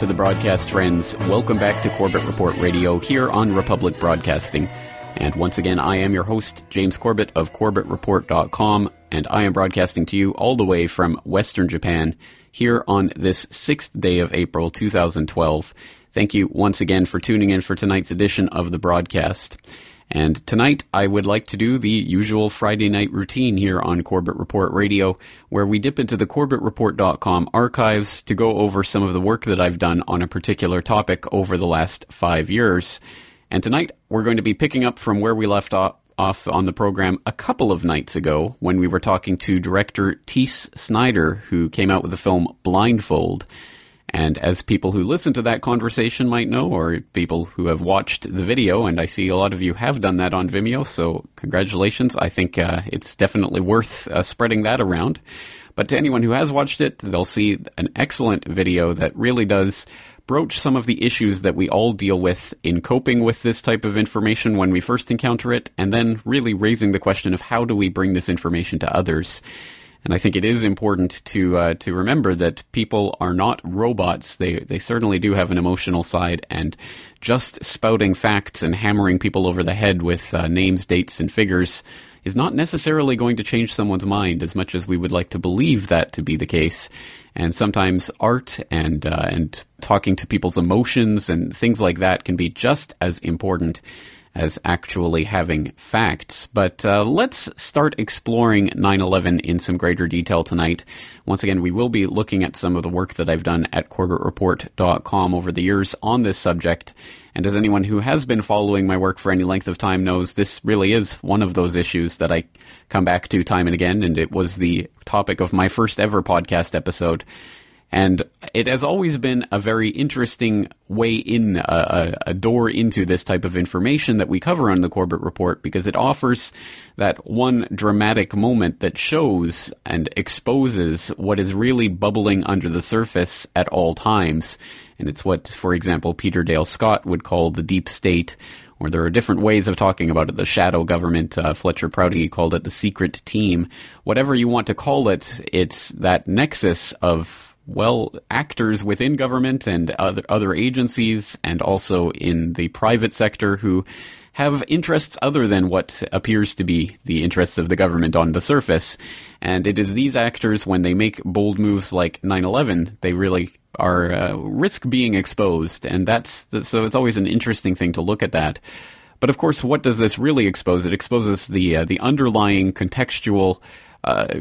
To the broadcast, friends. Welcome back to Corbett Report Radio here on Republic Broadcasting. And once again, I am your host, James Corbett of CorbettReport.com, and I am broadcasting to you all the way from Western Japan here on this sixth day of April 2012. Thank you once again for tuning in for tonight's edition of the broadcast. And tonight, I would like to do the usual Friday night routine here on Corbett Report Radio, where we dip into the CorbettReport.com archives to go over some of the work that I've done on a particular topic over the last five years. And tonight, we're going to be picking up from where we left off off on the program a couple of nights ago when we were talking to director Tees Snyder, who came out with the film Blindfold. And as people who listen to that conversation might know, or people who have watched the video, and I see a lot of you have done that on Vimeo, so congratulations. I think uh, it's definitely worth uh, spreading that around. But to anyone who has watched it, they'll see an excellent video that really does broach some of the issues that we all deal with in coping with this type of information when we first encounter it, and then really raising the question of how do we bring this information to others. And I think it is important to uh, to remember that people are not robots. They they certainly do have an emotional side, and just spouting facts and hammering people over the head with uh, names, dates, and figures is not necessarily going to change someone's mind as much as we would like to believe that to be the case. And sometimes art and uh, and talking to people's emotions and things like that can be just as important as actually having facts. But uh, let's start exploring 9 11 in some greater detail tonight. Once again, we will be looking at some of the work that I've done at CorbettReport.com over the years on this subject. And as anyone who has been following my work for any length of time knows, this really is one of those issues that I come back to time and again. And it was the topic of my first ever podcast episode. And it has always been a very interesting way in, a, a, door into this type of information that we cover on the Corbett Report because it offers that one dramatic moment that shows and exposes what is really bubbling under the surface at all times. And it's what, for example, Peter Dale Scott would call the deep state, or there are different ways of talking about it. The shadow government, uh, Fletcher Prouty called it the secret team. Whatever you want to call it, it's that nexus of well, actors within government and other, other agencies and also in the private sector who have interests other than what appears to be the interests of the government on the surface. And it is these actors, when they make bold moves like 9 11, they really are uh, risk being exposed. And that's the, so it's always an interesting thing to look at that. But of course, what does this really expose? It exposes the uh, the underlying contextual uh,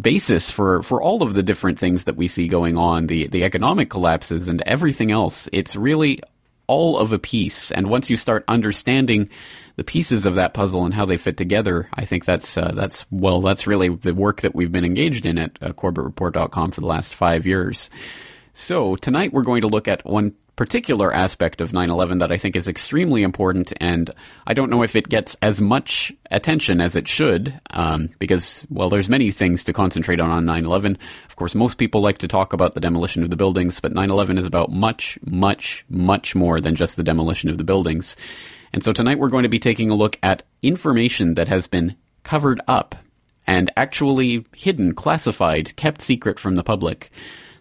basis for, for all of the different things that we see going on, the, the economic collapses and everything else. It's really all of a piece. And once you start understanding the pieces of that puzzle and how they fit together, I think that's, uh, that's, well, that's really the work that we've been engaged in at uh, CorbettReport.com for the last five years. So tonight we're going to look at one particular aspect of 9-11 that I think is extremely important, and I don't know if it gets as much attention as it should, um, because, well, there's many things to concentrate on on 9-11. Of course, most people like to talk about the demolition of the buildings, but 9-11 is about much, much, much more than just the demolition of the buildings. And so tonight we're going to be taking a look at information that has been covered up and actually hidden, classified, kept secret from the public.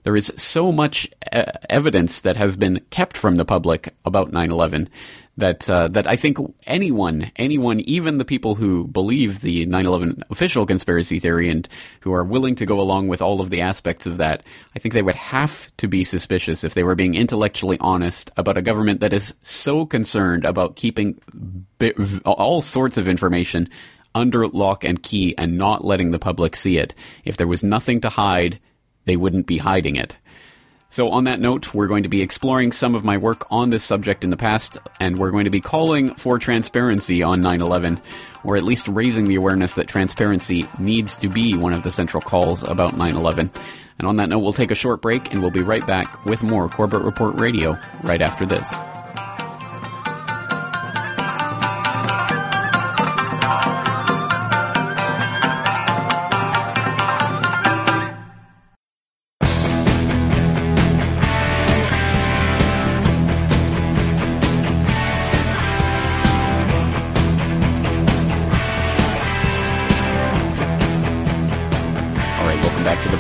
There is so much uh, evidence that has been kept from the public about 9/11 that uh, that I think anyone, anyone, even the people who believe the 9/11 official conspiracy theory and who are willing to go along with all of the aspects of that, I think they would have to be suspicious if they were being intellectually honest about a government that is so concerned about keeping bi- all sorts of information under lock and key and not letting the public see it. If there was nothing to hide, they wouldn't be hiding it. So, on that note, we're going to be exploring some of my work on this subject in the past, and we're going to be calling for transparency on 9 11, or at least raising the awareness that transparency needs to be one of the central calls about 9 11. And on that note, we'll take a short break, and we'll be right back with more Corbett Report Radio right after this.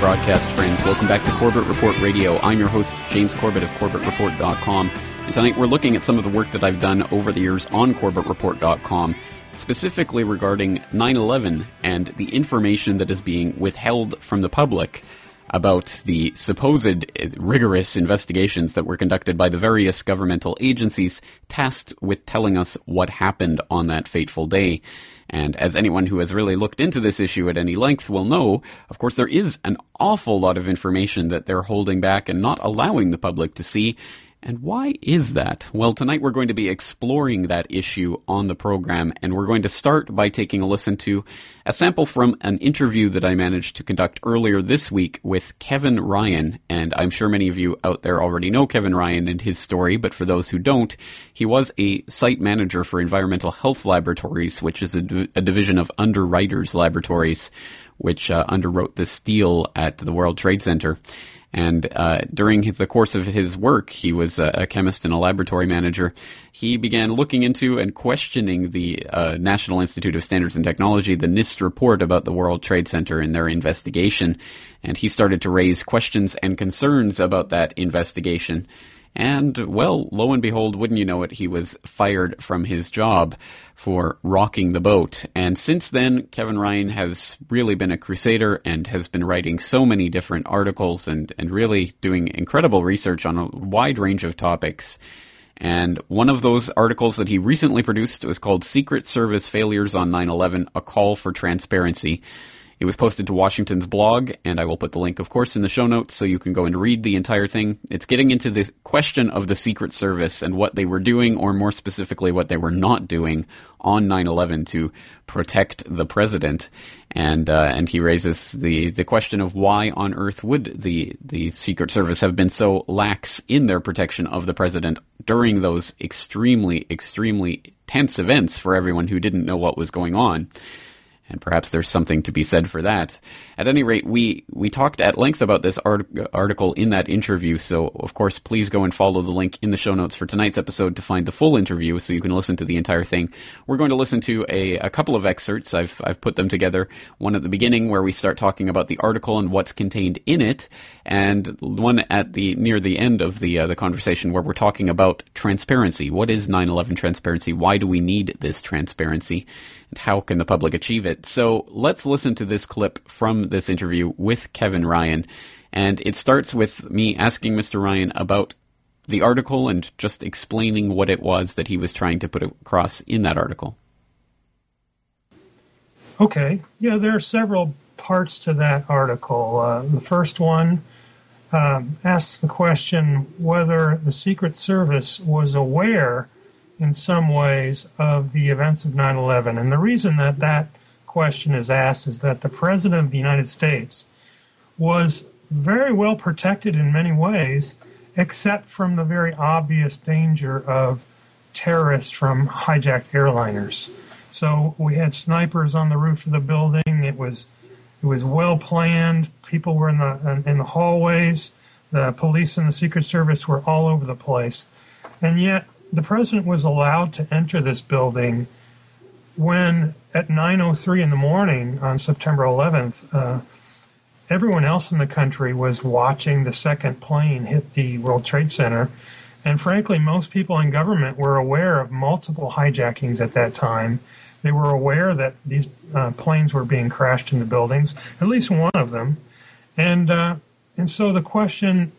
Broadcast, friends. Welcome back to Corbett Report Radio. I'm your host, James Corbett of CorbettReport.com. And tonight we're looking at some of the work that I've done over the years on CorbettReport.com, specifically regarding 9 11 and the information that is being withheld from the public about the supposed rigorous investigations that were conducted by the various governmental agencies tasked with telling us what happened on that fateful day. And as anyone who has really looked into this issue at any length will know, of course, there is an awful lot of information that they're holding back and not allowing the public to see. And why is that? Well, tonight we're going to be exploring that issue on the program, and we're going to start by taking a listen to a sample from an interview that I managed to conduct earlier this week with Kevin Ryan. And I'm sure many of you out there already know Kevin Ryan and his story, but for those who don't, he was a site manager for Environmental Health Laboratories, which is a, a division of Underwriters Laboratories, which uh, underwrote the steel at the World Trade Center. And uh, during the course of his work, he was a, chemist and a laboratory manager. He began looking into and questioning the uh, National Institute of Standards and Technology, the NIST report about the World Trade Center and their investigation. And he started to raise questions and concerns about that investigation. And, well, lo and behold, wouldn't you know it, he was fired from his job for rocking the boat. And since then, Kevin Ryan has really been a crusader and has been writing so many different articles and, and really doing incredible research on a wide range of topics. And one of those articles that he recently produced was called Secret Service Failures on 9 11 A Call for Transparency. It was posted to Washington's blog, and I will put the link, of course, in the show notes so you can go and read the entire thing. It's getting into the question of the Secret Service and what they were doing, or more specifically, what they were not doing on 9/11 to protect the president. And uh, and he raises the the question of why on earth would the the Secret Service have been so lax in their protection of the president during those extremely extremely tense events for everyone who didn't know what was going on and perhaps there's something to be said for that. At any rate, we, we talked at length about this art- article in that interview, so of course, please go and follow the link in the show notes for tonight's episode to find the full interview so you can listen to the entire thing. We're going to listen to a, a couple of excerpts. I've, I've put them together. One at the beginning where we start talking about the article and what's contained in it, and one at the near the end of the uh, the conversation where we're talking about transparency. What is 9/11 transparency? Why do we need this transparency? How can the public achieve it? So let's listen to this clip from this interview with Kevin Ryan. And it starts with me asking Mr. Ryan about the article and just explaining what it was that he was trying to put across in that article. Okay. Yeah, there are several parts to that article. Uh, the first one um, asks the question whether the Secret Service was aware in some ways of the events of 9 11. And the reason that that question is asked is that the President of the United States was very well protected in many ways, except from the very obvious danger of terrorists from hijacked airliners. So we had snipers on the roof of the building. It was it was well planned. People were in the in the hallways. The police and the Secret Service were all over the place, and yet the president was allowed to enter this building when at 9:03 in the morning on September 11th, uh, everyone else in the country was watching the second plane hit the World Trade Center, and frankly, most people in government were aware of multiple hijackings at that time. They were aware that these uh, planes were being crashed into buildings, at least one of them, and uh, and so the question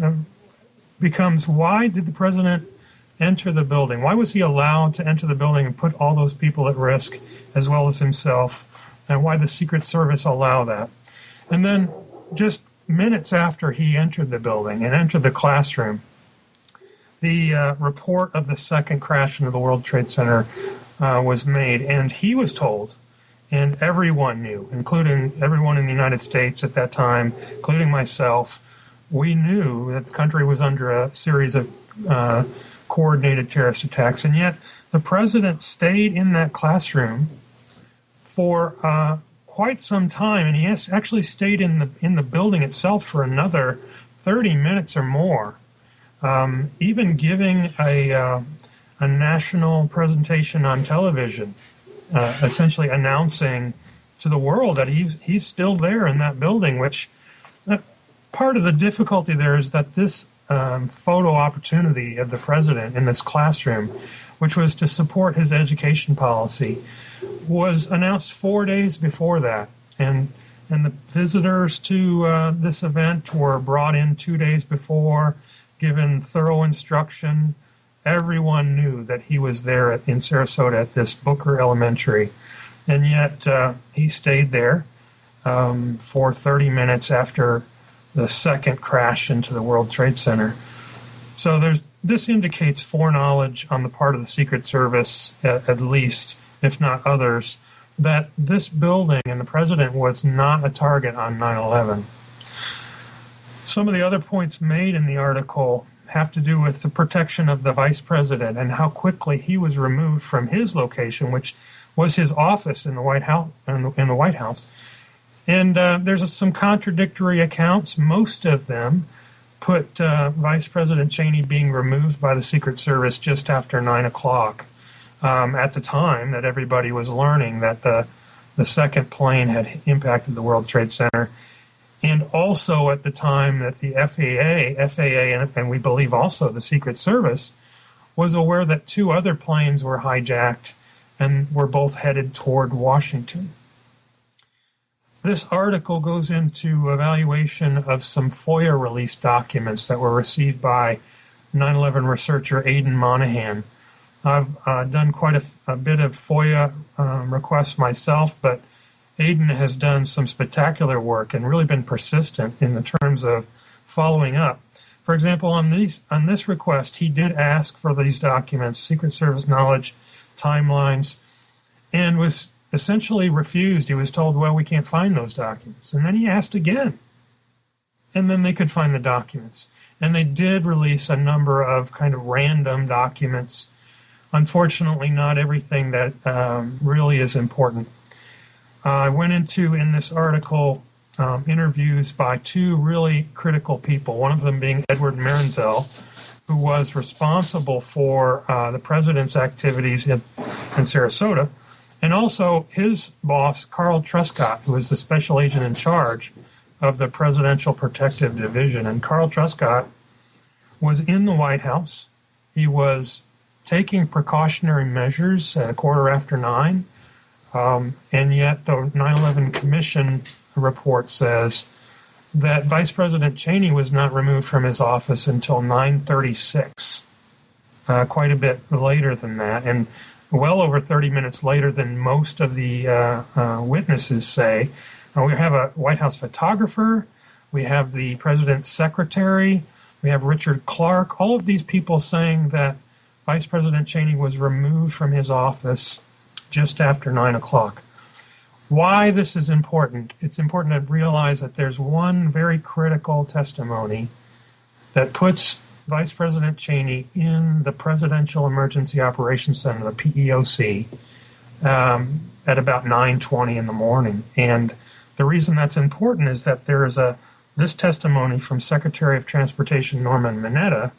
uh, becomes: Why did the president enter the building? Why was he allowed to enter the building and put all those people at risk as well as himself? And why the Secret Service allow that? And then just minutes after he entered the building and entered the classroom, the uh, report of the second crash into the World Trade Center uh, was made, and he was told, and everyone knew, including everyone in the United States at that time, including myself, we knew that the country was under a series of uh, coordinated terrorist attacks, and yet the president stayed in that classroom for uh, quite some time, and he actually stayed in the in the building itself for another 30 minutes or more, um, even giving a uh, a national presentation on television, uh, essentially announcing to the world that he's he's still there in that building. Which uh, part of the difficulty there is that this um, photo opportunity of the president in this classroom, which was to support his education policy, was announced four days before that, and and the visitors to uh, this event were brought in two days before, given thorough instruction. Everyone knew that he was there at, in Sarasota at this Booker Elementary, and yet uh, he stayed there um, for 30 minutes after the second crash into the World Trade Center. So there's this indicates foreknowledge on the part of the Secret Service, at, at least, if not others, that this building and the president was not a target on 9 11. Some of the other points made in the article have to do with the protection of the vice president and how quickly he was removed from his location, which was his office in the White House. In the, in the White House. And uh, there's some contradictory accounts. Most of them put uh, Vice President Cheney being removed by the Secret Service just after 9 o'clock um, at the time that everybody was learning that the the second plane had impacted the World Trade Center, and also at the time that the FAA, FAA, and, and we believe also the Secret Service was aware that two other planes were hijacked and were both headed toward Washington. This article goes into evaluation of some FOIA release documents that were received by 9 11 researcher Aidan Monaghan I've uh, done quite a, a, bit of FOIA um, requests myself, but Aidan has done some spectacular work and really been persistent in the terms of following up. For example, on these on this request, he did ask for these documents, Secret Service knowledge, timelines, and was essentially refused. He was told, "Well, we can't find those documents." And then he asked again, and then they could find the documents. And they did release a number of kind of random documents unfortunately not everything that um, really is important. Uh, I went into in this article um, interviews by two really critical people, one of them being Edward Marinzel, who was responsible for uh, the president's activities in, in Sarasota, and also his boss, Carl Truscott, who was the special agent in charge of the Presidential Protective Division. And Carl Truscott was in the White House. He was taking precautionary measures at a quarter after nine, um, and yet the 9 11 Commission report says that Vice President Cheney was not removed from his office until 9:36, uh, quite a bit later than that, and well over 30 minutes later than most of the uh, uh, witnesses say. Uh, we have a White House photographer, we have the president's secretary, we have Richard Clarke, All of these people saying that Vice President Cheney was removed from his office just after 9 o'clock. Why this is important? It's important to realize that there's one very critical testimony that puts Vice President Cheney in the Presidential Emergency Operations Center, the PEOC, um, at about 9:20 in the morning. And the reason that's important is that there is a this testimony from Secretary of Transportation Norman Mineta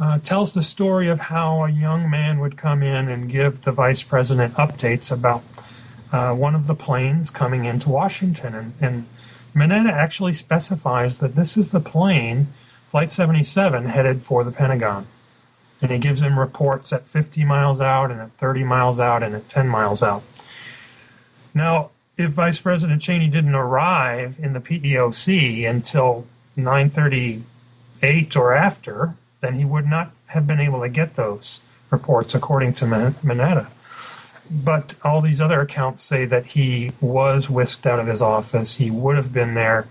uh, tells the story of how a young man would come in and give the vice president updates about uh, one of the planes coming into Washington. And, and Mineta actually specifies that this is the plane, Flight 77, headed for the Pentagon. And he gives him reports at 50 miles out and at 30 miles out and at 10 miles out. Now, if Vice President Cheney didn't arrive in the PEOC until 9:38 or after, then he would not have been able to get those reports, according to Mineta. But all these other accounts say that he was whisked out of his office. He would have been there.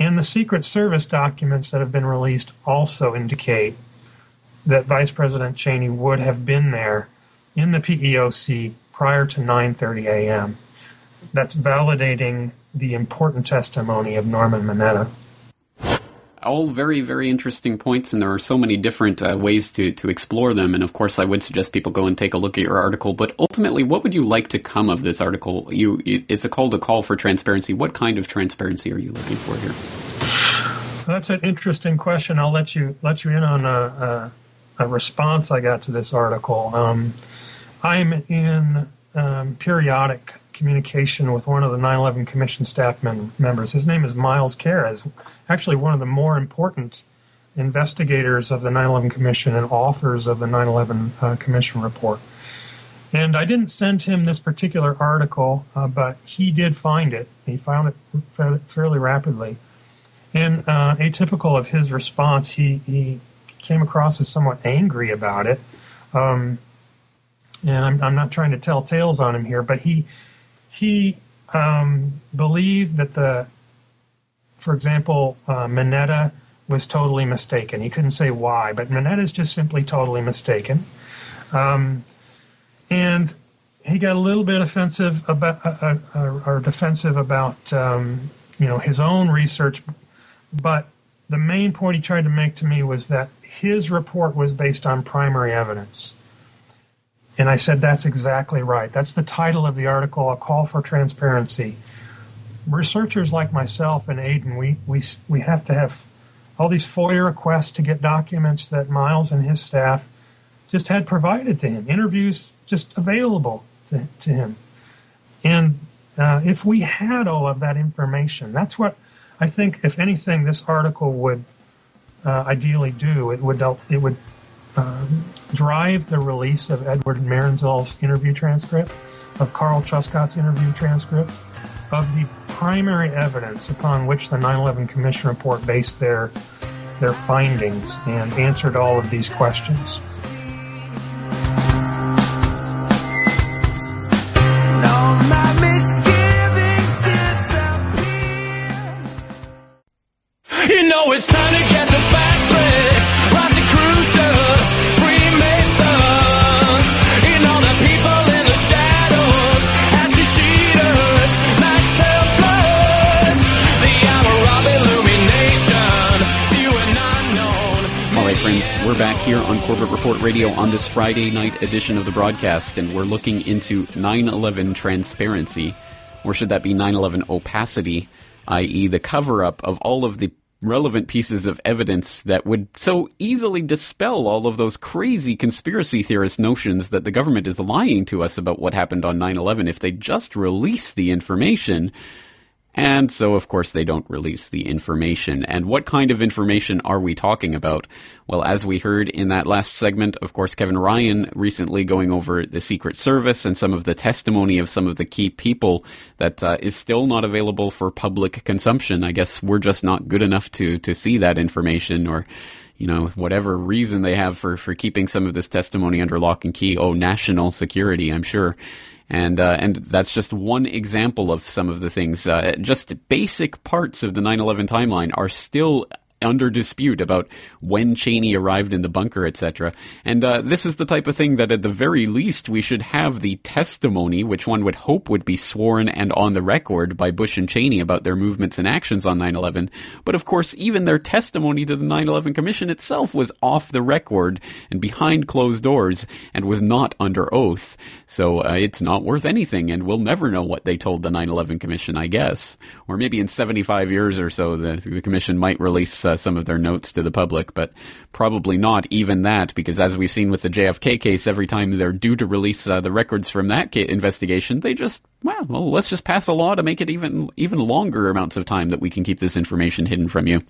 And the Secret Service documents that have been released also indicate that Vice President Cheney would have been there in the PEOC prior to 9:30 a.m. That's validating the important testimony of Norman Mineta all very, very interesting points, and there are so many different uh, ways to, to explore them. And of course, I would suggest people go and take a look at your article. But ultimately, what would you like to come of this article? You, it's a call to call for transparency. What kind of transparency are you looking for here? That's an interesting question. I'll let you let you in on a, a, a response I got to this article. Um, I'm in um, periodic communication with one of the 9 11 Commission staff mem- members. His name is Miles Kara, actually one of the more important investigators of the 9 11 Commission and authors of the 9 11 uh, Commission report. And I didn't send him this particular article, uh, but he did find it. He found it fairly rapidly. And uh, atypical of his response, he, he came across as somewhat angry about it. Um, and I'm, I'm, not trying to tell tales on him here, but he he um, believed that the, for example, uh, was totally mistaken. He couldn't say why, but is just simply totally mistaken. Um, and he got a little bit offensive about uh, uh, or defensive about um, you know his own research, but the main point he tried to make to me was that his report was based on primary evidence. And I said, that's exactly right. That's the title of the article, A Call for Transparency. Researchers like myself and Aidan, we, we, we have to have all these FOIA requests to get documents that Miles and his staff just had provided to him, interviews just available to, to him. And uh, if we had all of that information, that's what I think, if anything, this article would uh, ideally do. It would it would um, drive the release of Edward Marinzel's interview transcript, of Carl Truscott's interview transcript, of the primary evidence upon which the 9/11 Commission report based their their findings and answered all of these questions. know it's time here on Corbett Report Radio on this Friday night edition of the broadcast, and we're looking into 9 11 transparency, or should that be 9 11 opacity? i.e., the cover up of all of the relevant pieces of evidence that would so easily dispel all of those crazy conspiracy theorist notions that the government is lying to us about what happened on 9-11 if they just release the information and so, of course, they don't release the information. And what kind of information are we talking about? Well, as we heard in that last segment, of course, Kevin Ryan recently going over the Secret Service and some of the testimony of some of the key people that uh, is still not available for public consumption. I guess we're just not good enough to, to see that information or you know, whatever reason they have for, for keeping some of this testimony under lock and key. Oh, national security, I'm sure and uh, and that's just one example of some of the things. Uh, just basic parts of the 9/11 timeline are still under dispute about when Cheney arrived in the bunker, etc. And uh, this is the type of thing that, at the very least, we should have the testimony, which one would hope would be sworn and on the record by Bush and Cheney about their movements and actions on 9/11. But of course, even their testimony to the 9/11 Commission itself was off the record and behind closed doors and was not under oath. So uh, it's not worth anything, and we'll never know what they told the 9/11 Commission, I guess. Or maybe in 75 years or so, the, the Commission might release. Uh, some of their notes to the public, but probably not even that, because as we've seen with the JFK case, every time they're due to release uh, the records from that ca- investigation, they just well, well, let's just pass a law to make it even even longer amounts of time that we can keep this information hidden from you.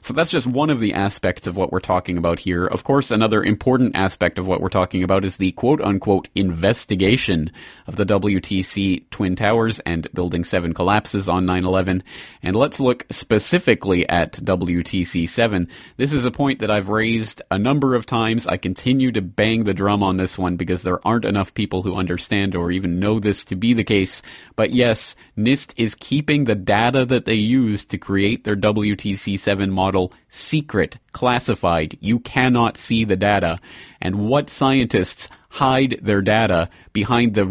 So that's just one of the aspects of what we're talking about here. Of course, another important aspect of what we're talking about is the quote unquote investigation of the WTC Twin Towers and Building 7 collapses on 9 11. And let's look specifically at WTC 7. This is a point that I've raised a number of times. I continue to bang the drum on this one because there aren't enough people who understand or even know this to be the case. But yes, NIST is keeping the data that they used to create their WTC 7 model model secret, classified. You cannot see the data. And what scientists hide their data behind the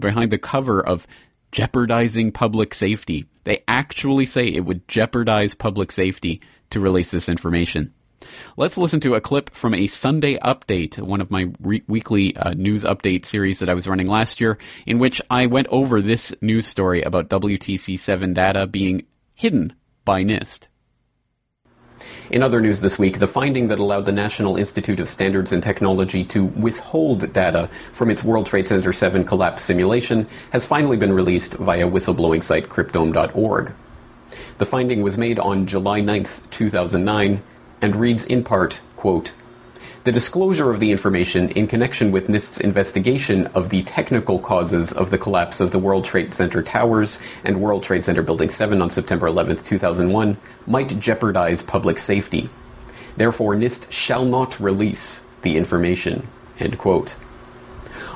behind the cover of jeopardizing public safety? They actually say it would jeopardize public safety to release this information. Let's listen to a clip from a Sunday update, one of my re- weekly uh, news update series that I was running last year, in which I went over this news story about WTC 7 data being hidden by NIST. In other news this week, the finding that allowed the National Institute of Standards and Technology to withhold data from its World Trade Center 7 collapse simulation has finally been released via whistleblowing site cryptome.org. The finding was made on July 9, 2009, and reads in part, quote, the disclosure of the information in connection with NIST's investigation of the technical causes of the collapse of the World Trade Center towers and World Trade Center Building 7 on September 11, 2001, might jeopardize public safety. Therefore, NIST shall not release the information. End quote.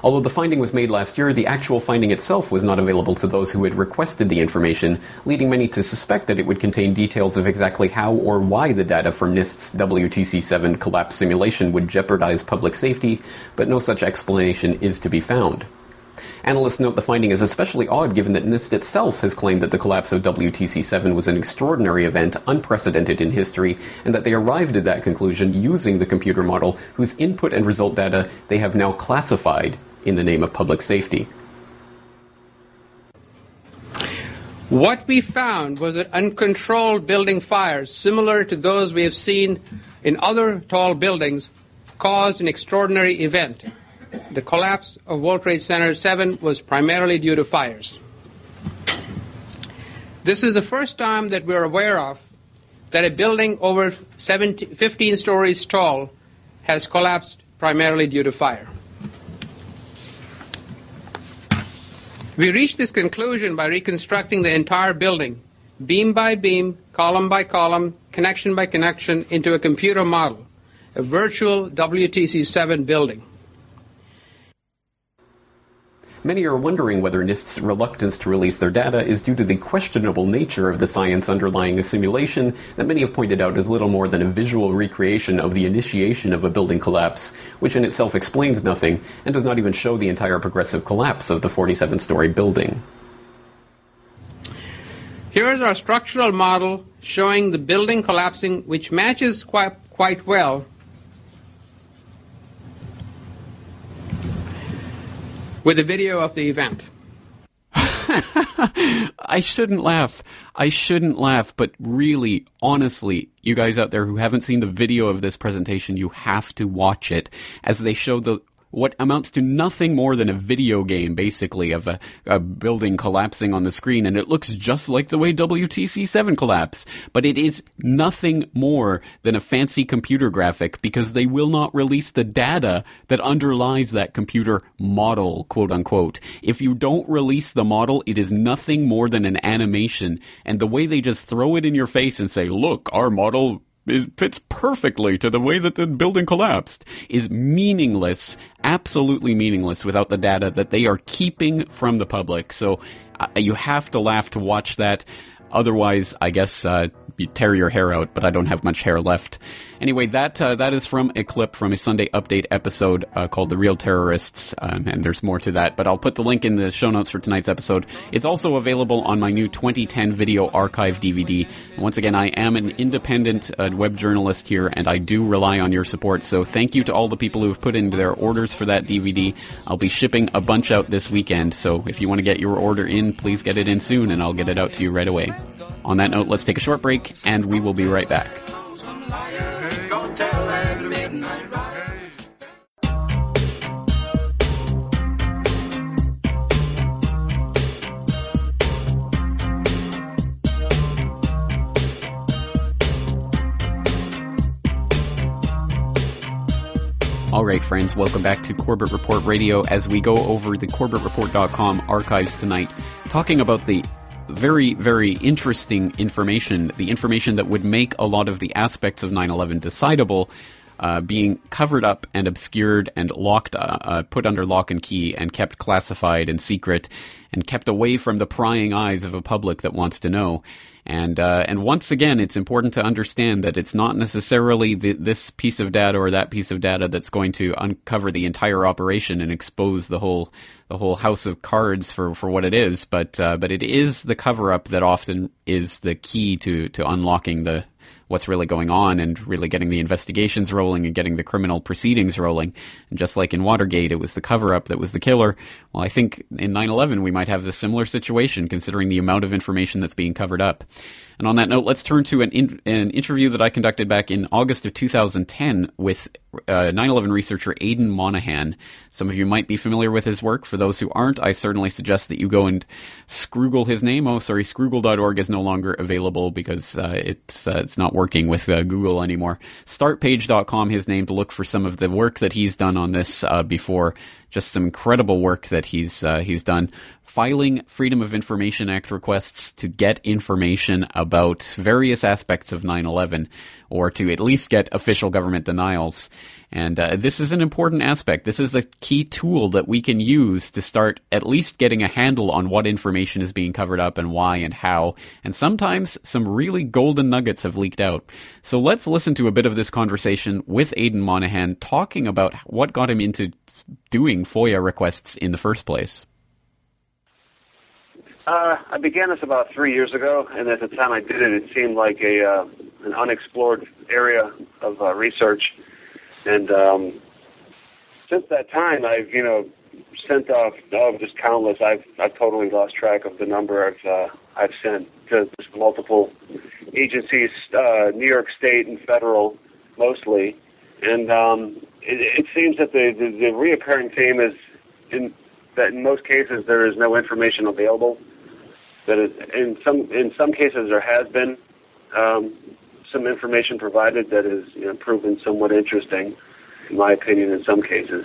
Although the finding was made last year, the actual finding itself was not available to those who had requested the information, leading many to suspect that it would contain details of exactly how or why the data from NIST's WTC 7 collapse simulation would jeopardize public safety, but no such explanation is to be found. Analysts note the finding is especially odd given that NIST itself has claimed that the collapse of WTC 7 was an extraordinary event, unprecedented in history, and that they arrived at that conclusion using the computer model whose input and result data they have now classified in the name of public safety. What we found was that uncontrolled building fires, similar to those we have seen in other tall buildings, caused an extraordinary event the collapse of World Trade Center 7 was primarily due to fires. This is the first time that we're aware of that a building over 17, 15 stories tall has collapsed primarily due to fire. We reached this conclusion by reconstructing the entire building, beam by beam, column by column, connection by connection, into a computer model, a virtual WTC 7 building. Many are wondering whether NIST's reluctance to release their data is due to the questionable nature of the science underlying a simulation that many have pointed out is little more than a visual recreation of the initiation of a building collapse, which in itself explains nothing and does not even show the entire progressive collapse of the 47 story building. Here is our structural model showing the building collapsing, which matches quite, quite well with a video of the event. I shouldn't laugh. I shouldn't laugh, but really, honestly, you guys out there who haven't seen the video of this presentation, you have to watch it as they show the what amounts to nothing more than a video game, basically, of a, a, building collapsing on the screen, and it looks just like the way WTC 7 collapsed. But it is nothing more than a fancy computer graphic because they will not release the data that underlies that computer model, quote unquote. If you don't release the model, it is nothing more than an animation. And the way they just throw it in your face and say, look, our model it fits perfectly to the way that the building collapsed is meaningless, absolutely meaningless without the data that they are keeping from the public. So uh, you have to laugh to watch that. Otherwise, I guess uh, you tear your hair out, but I don't have much hair left. Anyway, that uh, that is from a clip from a Sunday Update episode uh, called "The Real Terrorists," um, and there's more to that. But I'll put the link in the show notes for tonight's episode. It's also available on my new 2010 video archive DVD. And once again, I am an independent uh, web journalist here, and I do rely on your support. So thank you to all the people who have put in their orders for that DVD. I'll be shipping a bunch out this weekend, so if you want to get your order in, please get it in soon, and I'll get it out to you right away. On that note, let's take a short break, and we will be right back. All right, friends, welcome back to Corbett Report Radio as we go over the CorbettReport.com archives tonight, talking about the very, very interesting information, the information that would make a lot of the aspects of 9 11 decidable. Uh, being covered up and obscured and locked, uh, uh, put under lock and key, and kept classified and secret, and kept away from the prying eyes of a public that wants to know. And uh, and once again, it's important to understand that it's not necessarily the, this piece of data or that piece of data that's going to uncover the entire operation and expose the whole the whole house of cards for, for what it is. But uh, but it is the cover up that often is the key to to unlocking the what's really going on and really getting the investigations rolling and getting the criminal proceedings rolling. And just like in Watergate, it was the cover up that was the killer. Well, I think in 9 11, we might have a similar situation considering the amount of information that's being covered up. And on that note, let's turn to an, in, an interview that I conducted back in August of 2010 with uh, 9/11 researcher Aidan Monaghan. Some of you might be familiar with his work. For those who aren't, I certainly suggest that you go and scroogle his name. Oh, sorry, scroogle.org is no longer available because uh, it's uh, it's not working with uh, Google anymore. Startpage.com, his name to look for some of the work that he's done on this uh, before just some incredible work that he's uh, he's done. Filing Freedom of Information Act requests to get information about various aspects of 9/11 or to at least get official government denials. And uh, this is an important aspect. This is a key tool that we can use to start at least getting a handle on what information is being covered up and why and how. And sometimes some really golden nuggets have leaked out. So let's listen to a bit of this conversation with Aidan Monaghan talking about what got him into doing FOIA requests in the first place? Uh, I began this about three years ago, and at the time I did it, it seemed like a uh, an unexplored area of uh, research. And um, since that time, I've you know sent off oh, just countless. I've I've totally lost track of the number I've uh, I've sent to multiple agencies, uh, New York State and federal, mostly. And um, it, it seems that the, the, the reoccurring theme is in, that in most cases there is no information available. That in some in some cases there has been um, some information provided that is you know, proven somewhat interesting, in my opinion, in some cases.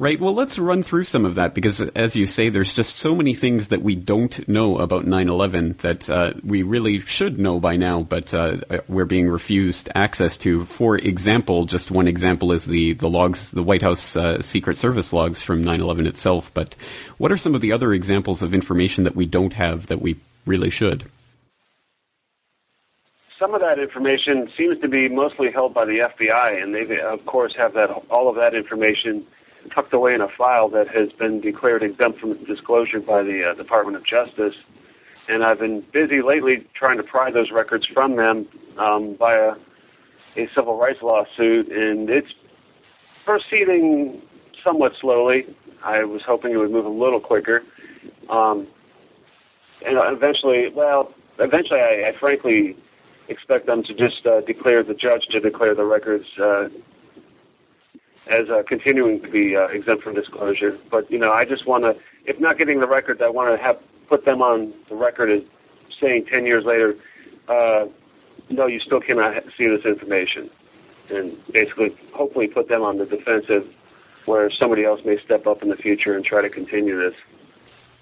Right. Well, let's run through some of that because, as you say, there's just so many things that we don't know about 9/11 that uh, we really should know by now, but uh, we're being refused access to. For example, just one example is the the logs, the White House uh, Secret Service logs from 9/11 itself. But what are some of the other examples of information that we don't have that we really should? some of that information seems to be mostly held by the FBI, and they, of course, have that all of that information tucked away in a file that has been declared exempt from disclosure by the uh, Department of Justice. And I've been busy lately trying to pry those records from them um, via a civil rights lawsuit, and it's proceeding somewhat slowly. I was hoping it would move a little quicker. Um, and eventually, well, eventually, I, I frankly expect them to just uh, declare the judge to declare the records uh, as uh, continuing to be uh, exempt from disclosure. But you know, I just want to, if not getting the records, I want to have put them on the record as saying ten years later, uh, no, you still cannot see this information, and basically, hopefully, put them on the defensive, where somebody else may step up in the future and try to continue this.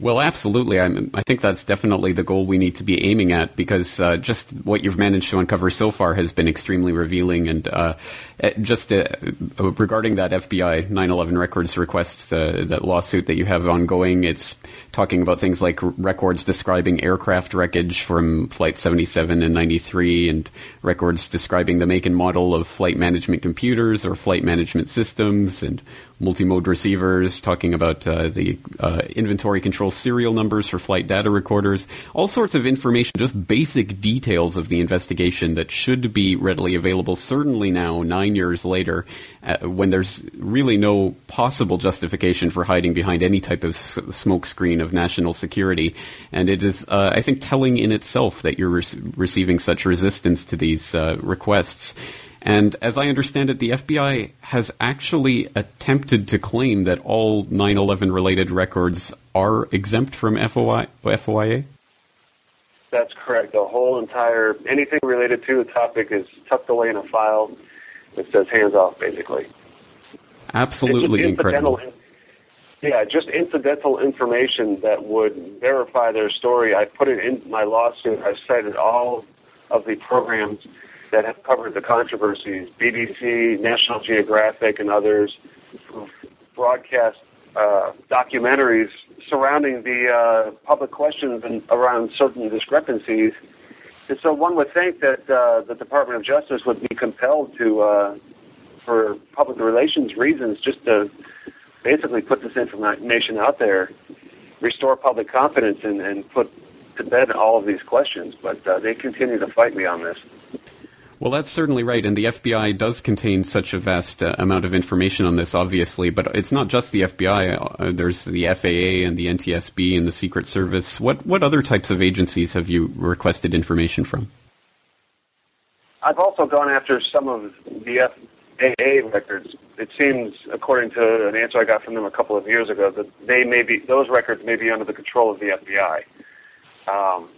Well, absolutely. I, I, think that's definitely the goal we need to be aiming at because uh, just what you've managed to uncover so far has been extremely revealing. And uh, eh, just uh, regarding that FBI 9/11 records request, uh, that lawsuit that you have ongoing, it's talking about things like records describing aircraft wreckage from Flight 77 and 93, and records describing the make and model of flight management computers or flight management systems, and multi-mode receivers, talking about uh, the uh, inventory control serial numbers for flight data recorders, all sorts of information, just basic details of the investigation that should be readily available. Certainly now, nine years later, uh, when there's really no possible justification for hiding behind any type of s- smokescreen of national security, and it is, uh, I think, telling in itself that you're re- receiving such resistance to these uh, requests. And as I understand it, the FBI has actually attempted to claim that all 9 11 related records are exempt from FOI, FOIA? That's correct. The whole entire, anything related to the topic is tucked away in a file that says hands off, basically. Absolutely incredible. Yeah, just incidental information that would verify their story. I put it in my lawsuit. I've cited all of the programs that have covered the controversies, BBC, National Geographic, and others who've broadcast uh, documentaries surrounding the uh, public questions and around certain discrepancies. And so one would think that uh, the Department of Justice would be compelled to, uh, for public relations reasons, just to basically put this information out there, restore public confidence, and, and put to bed all of these questions. But uh, they continue to fight me on this. Well, that's certainly right, and the FBI does contain such a vast uh, amount of information on this, obviously. But it's not just the FBI. Uh, there's the FAA and the NTSB and the Secret Service. What what other types of agencies have you requested information from? I've also gone after some of the FAA records. It seems, according to an answer I got from them a couple of years ago, that they may be those records may be under the control of the FBI. Um,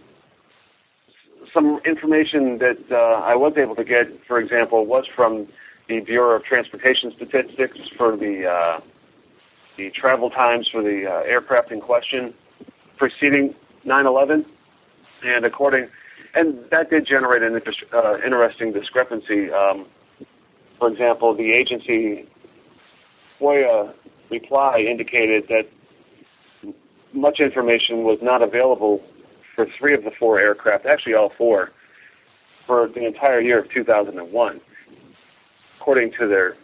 some information that uh, I was able to get, for example, was from the Bureau of Transportation Statistics for the uh, the travel times for the uh, aircraft in question preceding 9/11, and according and that did generate an uh, interesting discrepancy. Um, for example, the agency FOIA reply indicated that much information was not available for three of the four aircraft, actually all four, for the entire year of 2001, according to their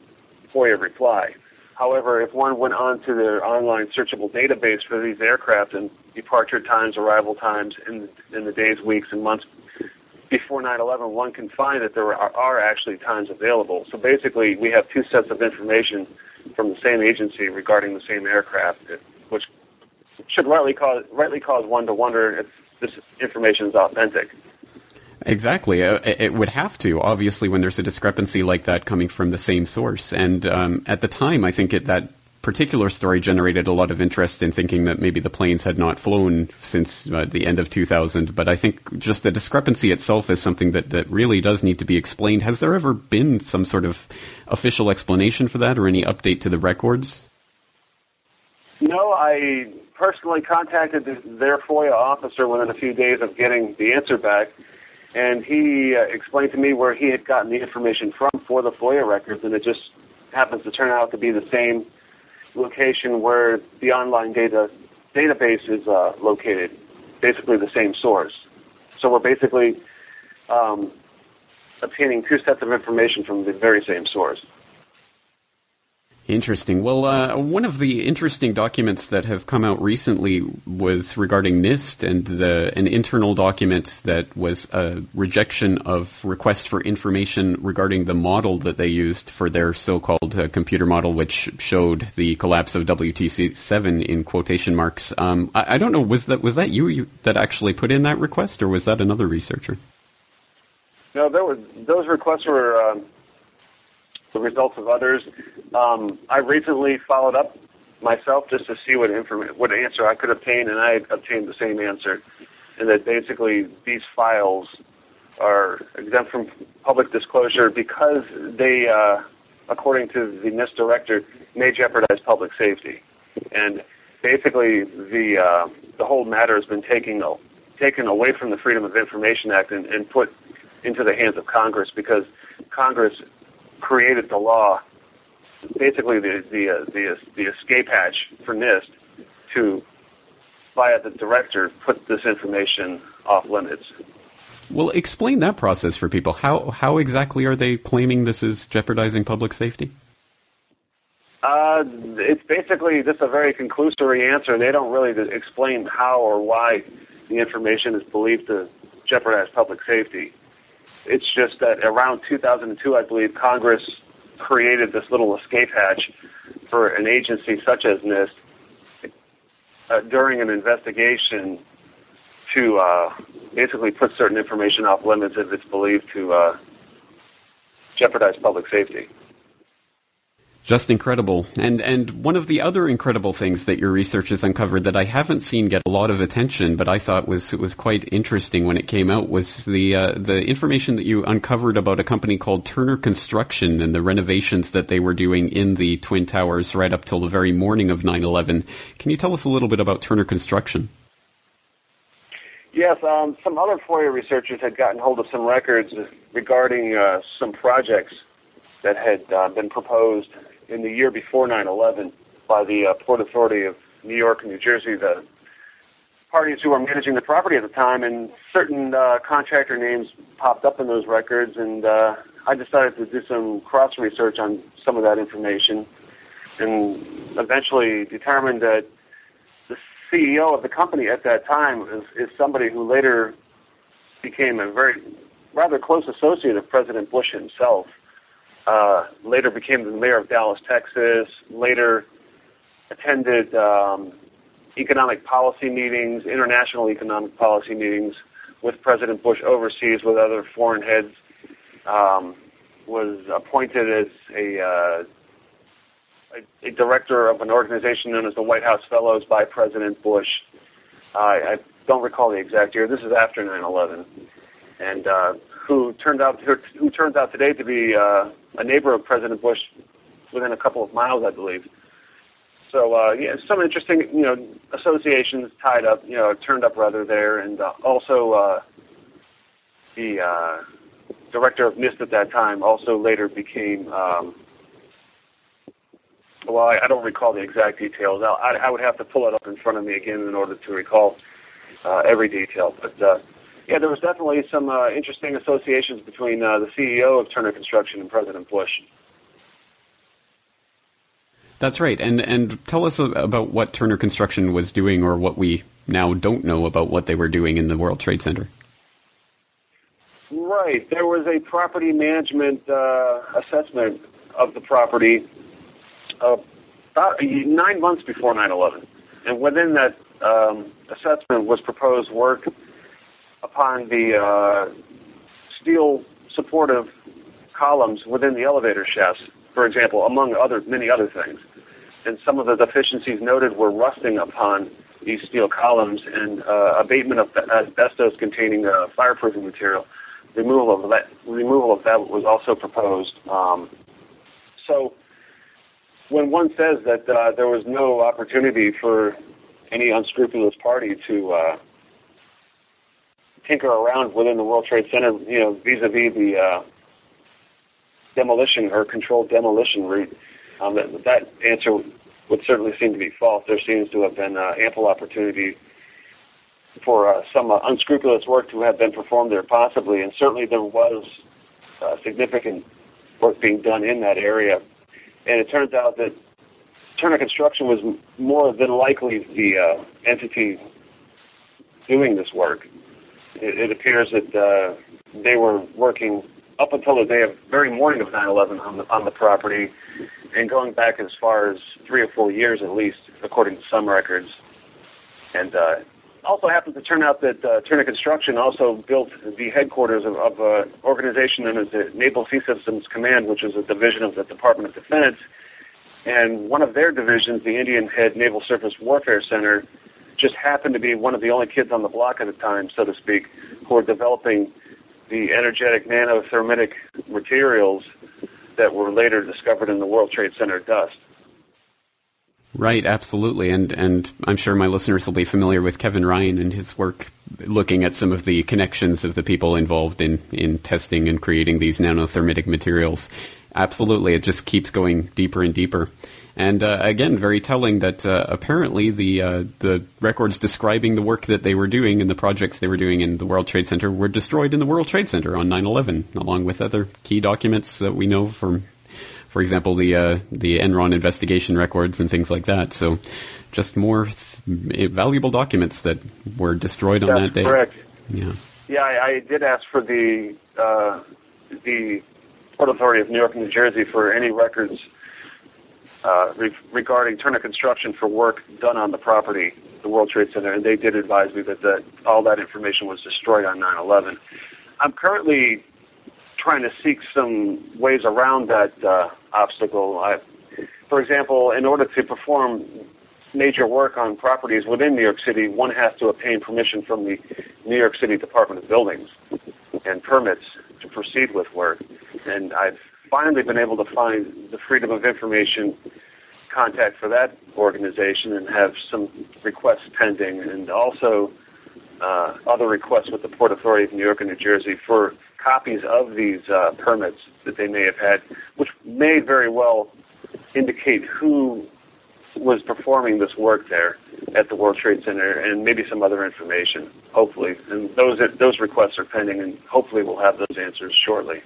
FOIA reply. However, if one went on to their online searchable database for these aircraft and departure times, arrival times in, in the days, weeks, and months before 9/11, one can find that there are, are actually times available. So basically, we have two sets of information from the same agency regarding the same aircraft, which should rightly cause rightly cause one to wonder if this information is authentic. Exactly. Uh, it would have to, obviously, when there's a discrepancy like that coming from the same source. And um, at the time, I think it, that particular story generated a lot of interest in thinking that maybe the planes had not flown since uh, the end of 2000. But I think just the discrepancy itself is something that, that really does need to be explained. Has there ever been some sort of official explanation for that or any update to the records? No, I personally contacted their FOIA officer within a few days of getting the answer back, and he uh, explained to me where he had gotten the information from for the FOIA records, and it just happens to turn out to be the same location where the online data database is uh, located, basically the same source. So we're basically um, obtaining two sets of information from the very same source. Interesting. Well, uh, one of the interesting documents that have come out recently was regarding NIST and the an internal document that was a rejection of request for information regarding the model that they used for their so-called uh, computer model, which showed the collapse of WTC seven in quotation marks. Um, I, I, don't know. Was that was that you, you, that actually put in that request, or was that another researcher? No, was those requests were. Um the results of others. Um, I recently followed up myself just to see what inform- what answer I could obtain, and I obtained the same answer, and that basically these files are exempt from public disclosure because they, uh, according to the NIST director, may jeopardize public safety, and basically the uh, the whole matter has been taken taken away from the Freedom of Information Act and, and put into the hands of Congress because Congress created the law, basically the the uh, the, the escape hatch for NIST to, via the director, put this information off limits. Well, explain that process for people. How how exactly are they claiming this is jeopardizing public safety? Uh, it's basically just a very conclusory answer. They don't really explain how or why the information is believed to jeopardize public safety. It's just that around 2002, I believe, Congress created this little escape hatch for an agency such as NIST uh, during an investigation to uh, basically put certain information off limits if it's believed to uh, jeopardize public safety. Just incredible. And and one of the other incredible things that your research has uncovered that I haven't seen get a lot of attention, but I thought was was quite interesting when it came out was the uh, the information that you uncovered about a company called Turner Construction and the renovations that they were doing in the Twin Towers right up till the very morning of 9/11. Can you tell us a little bit about Turner Construction? Yes, um, some other FOIA researchers had gotten hold of some records regarding uh, some projects that had uh, been proposed in the year before 9/11 by the uh, Port Authority of New York and New Jersey, the parties who were managing the property at the time, and certain uh, contractor names popped up in those records, and uh, I decided to do some cross research on some of that information, and eventually determined that the CEO of the company at that time is, is somebody who later became a very rather close associate of President Bush himself. Uh, later became the mayor of Dallas, Texas. Later attended um, economic policy meetings, international economic policy meetings with President Bush overseas with other foreign heads. Um, was appointed as a, uh, a, a director of an organization known as the White House Fellows by President Bush. Uh, I don't recall the exact year. This is after 9/11, and uh, who turned out who, turns out today to be uh, a neighbor of President Bush within a couple of miles, I believe. So uh, yeah, some interesting you know associations tied up, you know, turned up rather there, and uh, also uh, the uh, director of NIST at that time also later became. Um, well, I, I don't recall the exact details. I, I would have to pull it up in front of me again in order to recall uh, every detail. But uh, yeah, there was definitely some uh, interesting associations between uh, the CEO of Turner Construction and President Bush. That's right, and and tell us about what Turner Construction was doing, or what we now don't know about what they were doing in the World Trade Center. Right, there was a property management uh, assessment of the property uh, about nine months before 9/11, and within that um, assessment was proposed work upon the uh, steel supportive columns within the elevator shafts, for example, among other many other things. And some of the deficiencies noted were rusting upon these steel columns and uh, abatement of asbestos-containing uh, fireproofing material. Removal of that removal of that was also proposed. Um, so, when one says that uh, there was no opportunity for any unscrupulous party to uh, tinker around within the World Trade Center, you know, vis-a-vis the uh, demolition or controlled demolition route, um, that, that answer would certainly seem to be false. There seems to have been uh, ample opportunity for uh, some uh, unscrupulous work to have been performed there, possibly, and certainly there was uh, significant work being done in that area. And it turns out that Turner Construction was more than likely the uh, entity doing this work. It, it appears that uh, they were working up until the day of very morning of 9/11 on the on the property, and going back as far as three or four years at least, according to some records. And uh, also happens to turn out that uh, Turner Construction also built the headquarters of, of an organization known as the Naval Sea Systems Command, which is a division of the Department of Defense and one of their divisions, the Indian Head Naval Surface Warfare Center, just happened to be one of the only kids on the block at the time, so to speak, who were developing the energetic nanothermitic materials that were later discovered in the World Trade Center dust. Right, absolutely, and and I'm sure my listeners will be familiar with Kevin Ryan and his work looking at some of the connections of the people involved in in testing and creating these nanothermitic materials. Absolutely, it just keeps going deeper and deeper. And uh, again, very telling that uh, apparently the uh, the records describing the work that they were doing and the projects they were doing in the World Trade Center were destroyed in the World Trade Center on 9/11, along with other key documents that we know from, for example, the uh, the Enron investigation records and things like that. So, just more th- valuable documents that were destroyed on that day. Correct. Yeah. Yeah, I, I did ask for the uh, the Port Authority of New York and New Jersey for any records uh, re- regarding Turner Construction for work done on the property, the World Trade Center, and they did advise me that, that all that information was destroyed on 9/11. I'm currently trying to seek some ways around that uh, obstacle. I, for example, in order to perform major work on properties within New York City, one has to obtain permission from the New York City Department of Buildings and permits to proceed with work. And I've finally been able to find the Freedom of Information contact for that organization and have some requests pending, and also uh, other requests with the Port Authority of New York and New Jersey for copies of these uh, permits that they may have had, which may very well indicate who was performing this work there at the World Trade Center, and maybe some other information. Hopefully, and those those requests are pending, and hopefully we'll have those answers shortly.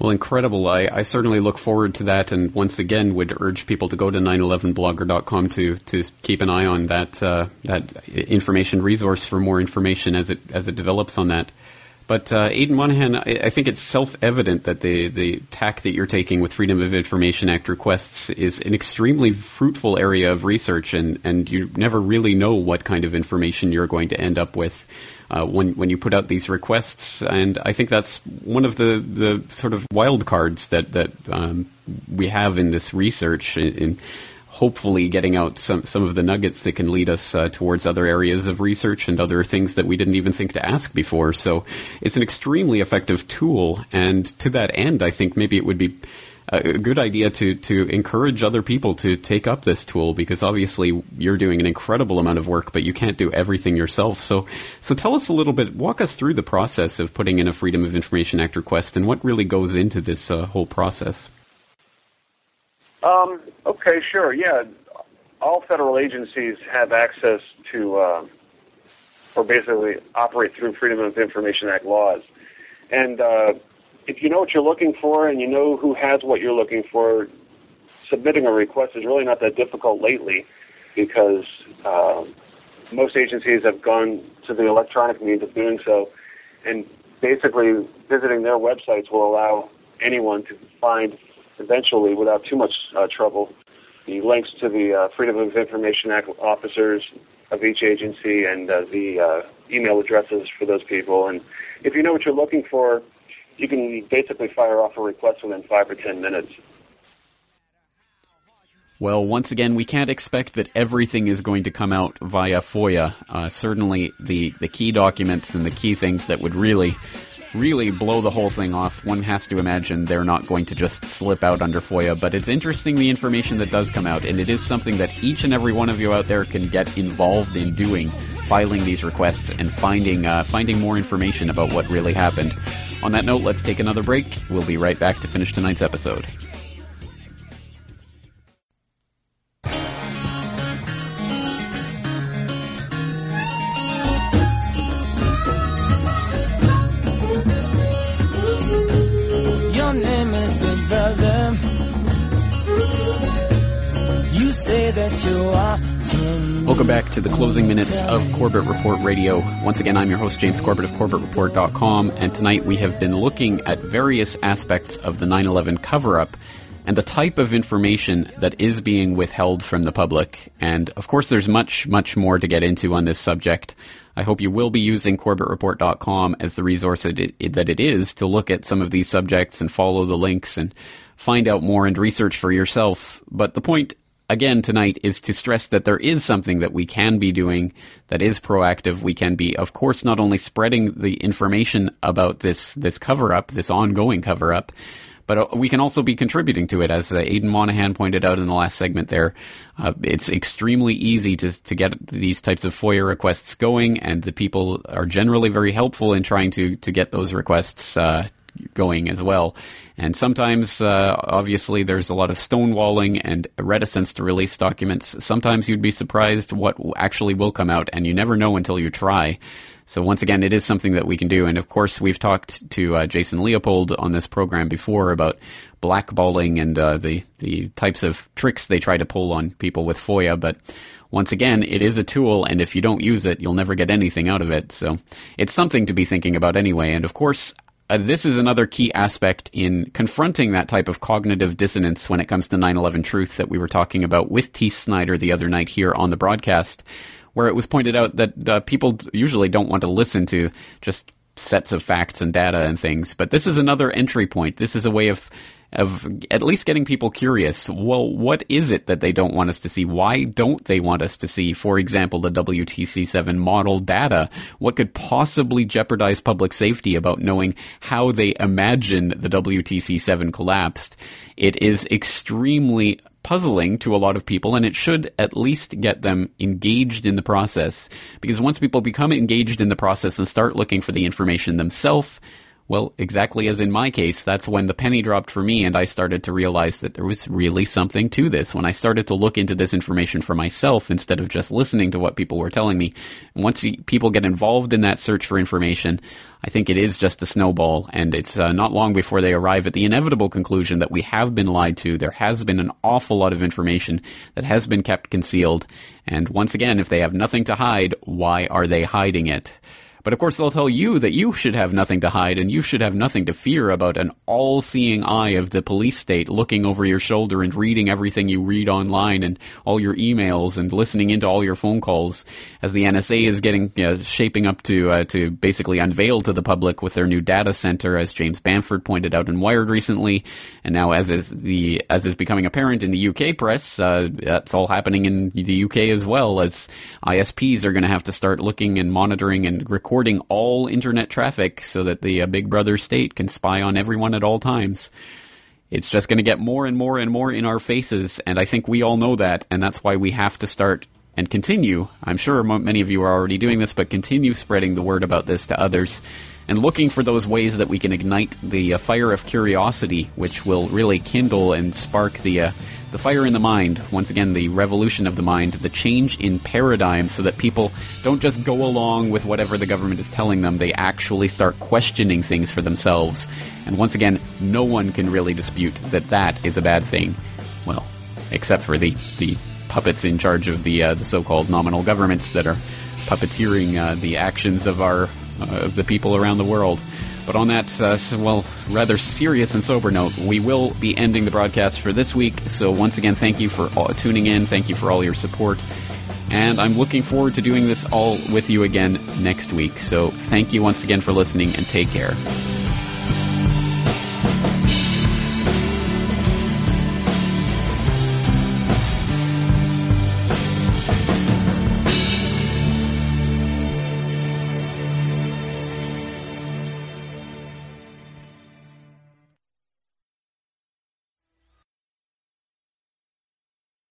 Well, incredible. I, I certainly look forward to that, and once again would urge people to go to 911blogger.com to to keep an eye on that uh, that information resource for more information as it as it develops on that But uh, Aidan Monaghan, I, I, think it's self-evident that the the tack that you're taking with Freedom of Information Act requests is an extremely fruitful area of research, and and you never really know what kind of information you're going to end up with. Uh, when when you put out these requests, and I think that's one of the, the sort of wild cards that that um, we have in this research. In, in hopefully getting out some some of the nuggets that can lead us uh, towards other areas of research and other things that we didn't even think to ask before. So it's an extremely effective tool, and to that end, I think maybe it would be a good idea to to encourage other people to take up this tool because obviously you're doing an incredible amount of work, but you can't do everything yourself. So so tell us a little bit, walk us through the process of putting in a Freedom of Information Act request and what really goes into this uh, whole process. Um, okay, sure. Yeah, all federal agencies have access to, uh, or basically operate through Freedom of Information Act laws. And uh, if you know what you're looking for and you know who has what you're looking for, submitting a request is really not that difficult lately because uh, most agencies have gone to the electronic means of doing so. And basically, visiting their websites will allow anyone to find eventually, without too much uh, trouble, the links to the uh, Freedom of Information Act officers of each agency and uh, the uh, email addresses for those people. And if you know what you're looking for, you can basically fire off a request within five or ten minutes. Well, once again, we can't expect that everything is going to come out via FOIA. Uh, certainly, the, the key documents and the key things that would really really blow the whole thing off, one has to imagine they're not going to just slip out under FOIA. But it's interesting the information that does come out, and it is something that each and every one of you out there can get involved in doing, filing these requests and finding uh, finding more information about what really happened. On that note, let's take another break. We'll be right back to finish tonight's episode. Welcome back to the closing minutes of Corbett Report Radio. Once again, I'm your host, James Corbett of CorbettReport.com, and tonight we have been looking at various aspects of the 9 11 cover up and the type of information that is being withheld from the public. And of course, there's much, much more to get into on this subject. I hope you will be using CorbettReport.com as the resource that it, that it is to look at some of these subjects and follow the links and find out more and research for yourself. But the point again tonight is to stress that there is something that we can be doing that is proactive. We can be, of course, not only spreading the information about this this cover up, this ongoing cover up, but uh, we can also be contributing to it. As uh, Aidan Monaghan pointed out in the last segment, there, uh, it's extremely easy to to get these types of FOIA requests going, and the people are generally very helpful in trying to to get those requests uh, going as well. And sometimes, uh, obviously, there's a lot of stonewalling and reticence to release documents. Sometimes you'd be surprised what actually will come out, and you never know until you try. So once again, it is something that we can do. And of course, we've talked to uh, Jason Leopold on this program before about blackballing and uh, the the types of tricks they try to pull on people with FOIA. But once again, it is a tool, and if you don't use it, you'll never get anything out of it. So it's something to be thinking about anyway. And of course, uh, this is another key aspect in confronting that type of cognitive dissonance when it comes to 9/11 truth that we were talking about with T. Snyder the other night here on the broadcast, where it was pointed out that uh, people usually don't want to listen to just sets of facts and data and things, but this is another entry point. This is a way of of at least getting people curious. Well, what is it that they don't want us to see? Why don't they want us to see, for example, the WTC7 model data? What could possibly jeopardize public safety about knowing how they imagine the WTC7 collapsed? It is extremely puzzling to a lot of people, and it should at least get them engaged in the process. Because once people become engaged in the process and start looking for the information themselves, well, exactly as in my case, that's when the penny dropped for me and I started to realize that there was really something to this. When I started to look into this information for myself instead of just listening to what people were telling me. once people get involved in that search for information, I think it is just a snowball and it's uh, not long before they arrive at the inevitable conclusion that we have been lied to. There has been an awful lot of information that has been kept concealed. And once again, if they have nothing to hide, why are they hiding it? But of course, they'll tell you that you should have nothing to hide and you should have nothing to fear about an all seeing eye of the police state looking over your shoulder and reading everything you read online and all your emails and listening into all your phone calls as the NSA is getting, you know, shaping up to, uh, to basically unveil to the public with their new data center, as James Bamford pointed out in Wired recently. And now, as is the, as is becoming apparent in the UK press, uh, that's all happening in the UK as well as ISPs are going to have to start looking and monitoring and recording recording all internet traffic so that the uh, Big Brother state can spy on everyone at all times. It's just going to get more and more and more in our faces, and I think we all know that, and that's why we have to start and continue. I'm sure many of you are already doing this, but continue spreading the word about this to others and looking for those ways that we can ignite the uh, fire of curiosity, which will really kindle and spark the uh, the fire in the mind, once again, the revolution of the mind, the change in paradigm so that people don't just go along with whatever the government is telling them, they actually start questioning things for themselves. And once again, no one can really dispute that that is a bad thing. Well, except for the, the puppets in charge of the, uh, the so-called nominal governments that are puppeteering uh, the actions of our of the people around the world. But on that, uh, well, rather serious and sober note, we will be ending the broadcast for this week. So once again, thank you for all, tuning in. Thank you for all your support. And I'm looking forward to doing this all with you again next week. So thank you once again for listening and take care.